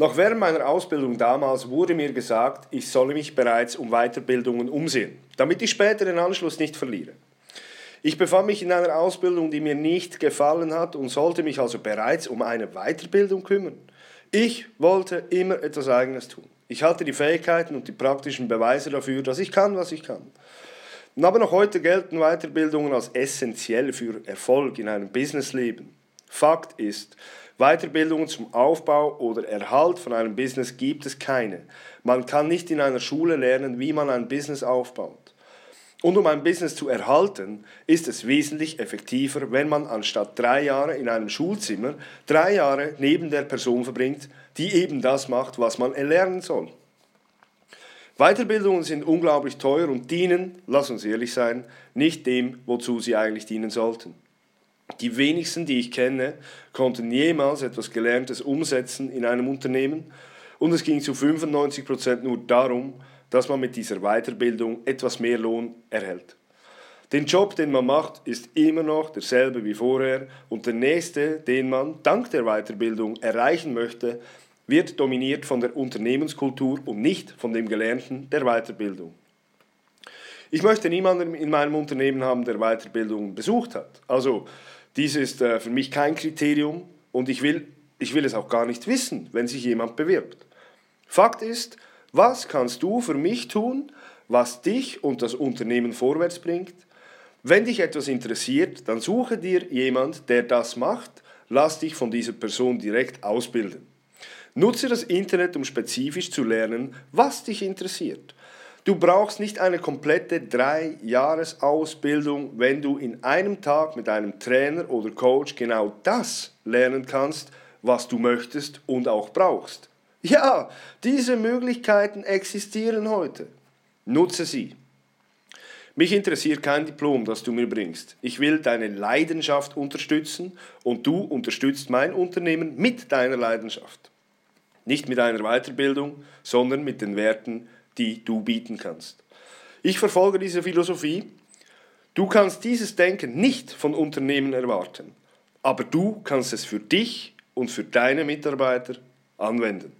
Noch während meiner Ausbildung damals wurde mir gesagt, ich solle mich bereits um Weiterbildungen umsehen, damit ich später den Anschluss nicht verliere. Ich befand mich in einer Ausbildung, die mir nicht gefallen hat und sollte mich also bereits um eine Weiterbildung kümmern. Ich wollte immer etwas Eigenes tun. Ich hatte die Fähigkeiten und die praktischen Beweise dafür, dass ich kann, was ich kann. Aber noch heute gelten Weiterbildungen als essentiell für Erfolg in einem Businessleben. Fakt ist, Weiterbildungen zum Aufbau oder Erhalt von einem Business gibt es keine. Man kann nicht in einer Schule lernen, wie man ein Business aufbaut. Und um ein Business zu erhalten, ist es wesentlich effektiver, wenn man anstatt drei Jahre in einem Schulzimmer drei Jahre neben der Person verbringt, die eben das macht, was man erlernen soll. Weiterbildungen sind unglaublich teuer und dienen, lass uns ehrlich sein, nicht dem, wozu sie eigentlich dienen sollten. Die wenigsten, die ich kenne, konnten jemals etwas Gelerntes umsetzen in einem Unternehmen und es ging zu 95 Prozent nur darum, dass man mit dieser Weiterbildung etwas mehr Lohn erhält. Den Job, den man macht, ist immer noch derselbe wie vorher und der nächste, den man dank der Weiterbildung erreichen möchte, wird dominiert von der Unternehmenskultur und nicht von dem Gelernten der Weiterbildung. Ich möchte niemanden in meinem Unternehmen haben, der Weiterbildung besucht hat. Also dies ist äh, für mich kein Kriterium und ich will, ich will es auch gar nicht wissen, wenn sich jemand bewirbt. Fakt ist, was kannst du für mich tun, was dich und das Unternehmen vorwärts bringt? Wenn dich etwas interessiert, dann suche dir jemand, der das macht. Lass dich von dieser Person direkt ausbilden. Nutze das Internet, um spezifisch zu lernen, was dich interessiert. Du brauchst nicht eine komplette Drei-Jahres-Ausbildung, wenn du in einem Tag mit einem Trainer oder Coach genau das lernen kannst, was du möchtest und auch brauchst. Ja, diese Möglichkeiten existieren heute. Nutze sie. Mich interessiert kein Diplom, das du mir bringst. Ich will deine Leidenschaft unterstützen und du unterstützt mein Unternehmen mit deiner Leidenschaft. Nicht mit einer Weiterbildung, sondern mit den Werten, die du bieten kannst. Ich verfolge diese Philosophie. Du kannst dieses Denken nicht von Unternehmen erwarten, aber du kannst es für dich und für deine Mitarbeiter anwenden.